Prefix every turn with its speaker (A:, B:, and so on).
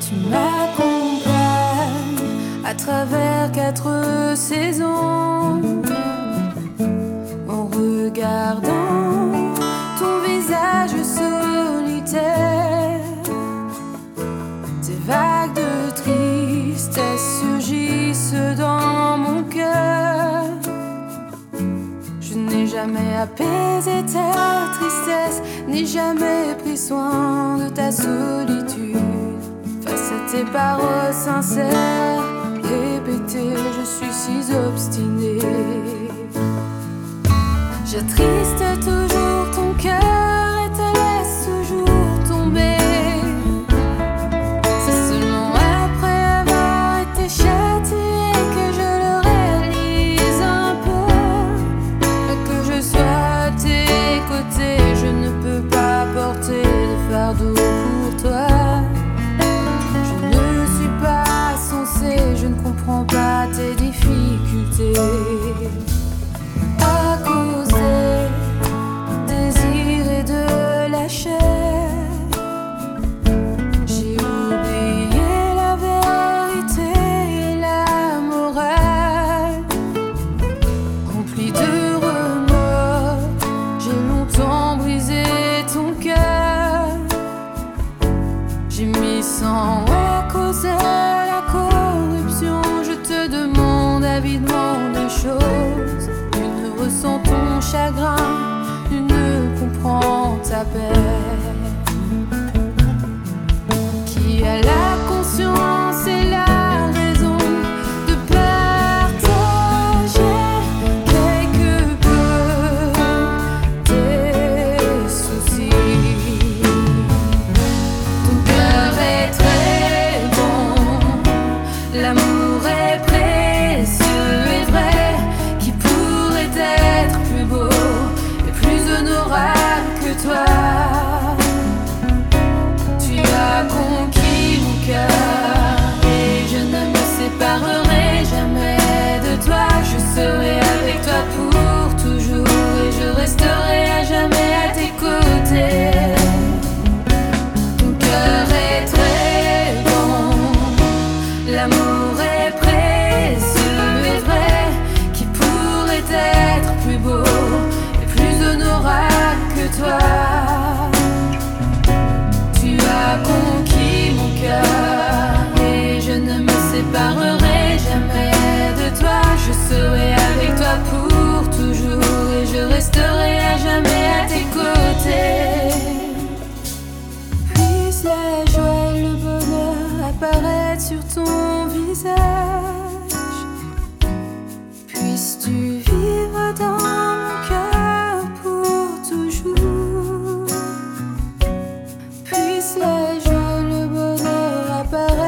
A: Tu m'accompagnes à travers quatre saisons. jamais apaisé ta tristesse, ni jamais pris soin de ta solitude. Face à tes paroles sincères, répétées, je suis si obstinée. J'attriste toujours. Ouais, cause la corruption, je te demande avidement deux choses. Une ressent ton chagrin, une comprend ta peine. resterai à jamais à tes côtés. Puisse la joie et le bonheur apparaître sur ton visage. Puisses-tu vivre dans mon cœur pour toujours. Puisse la joie et le bonheur apparaître.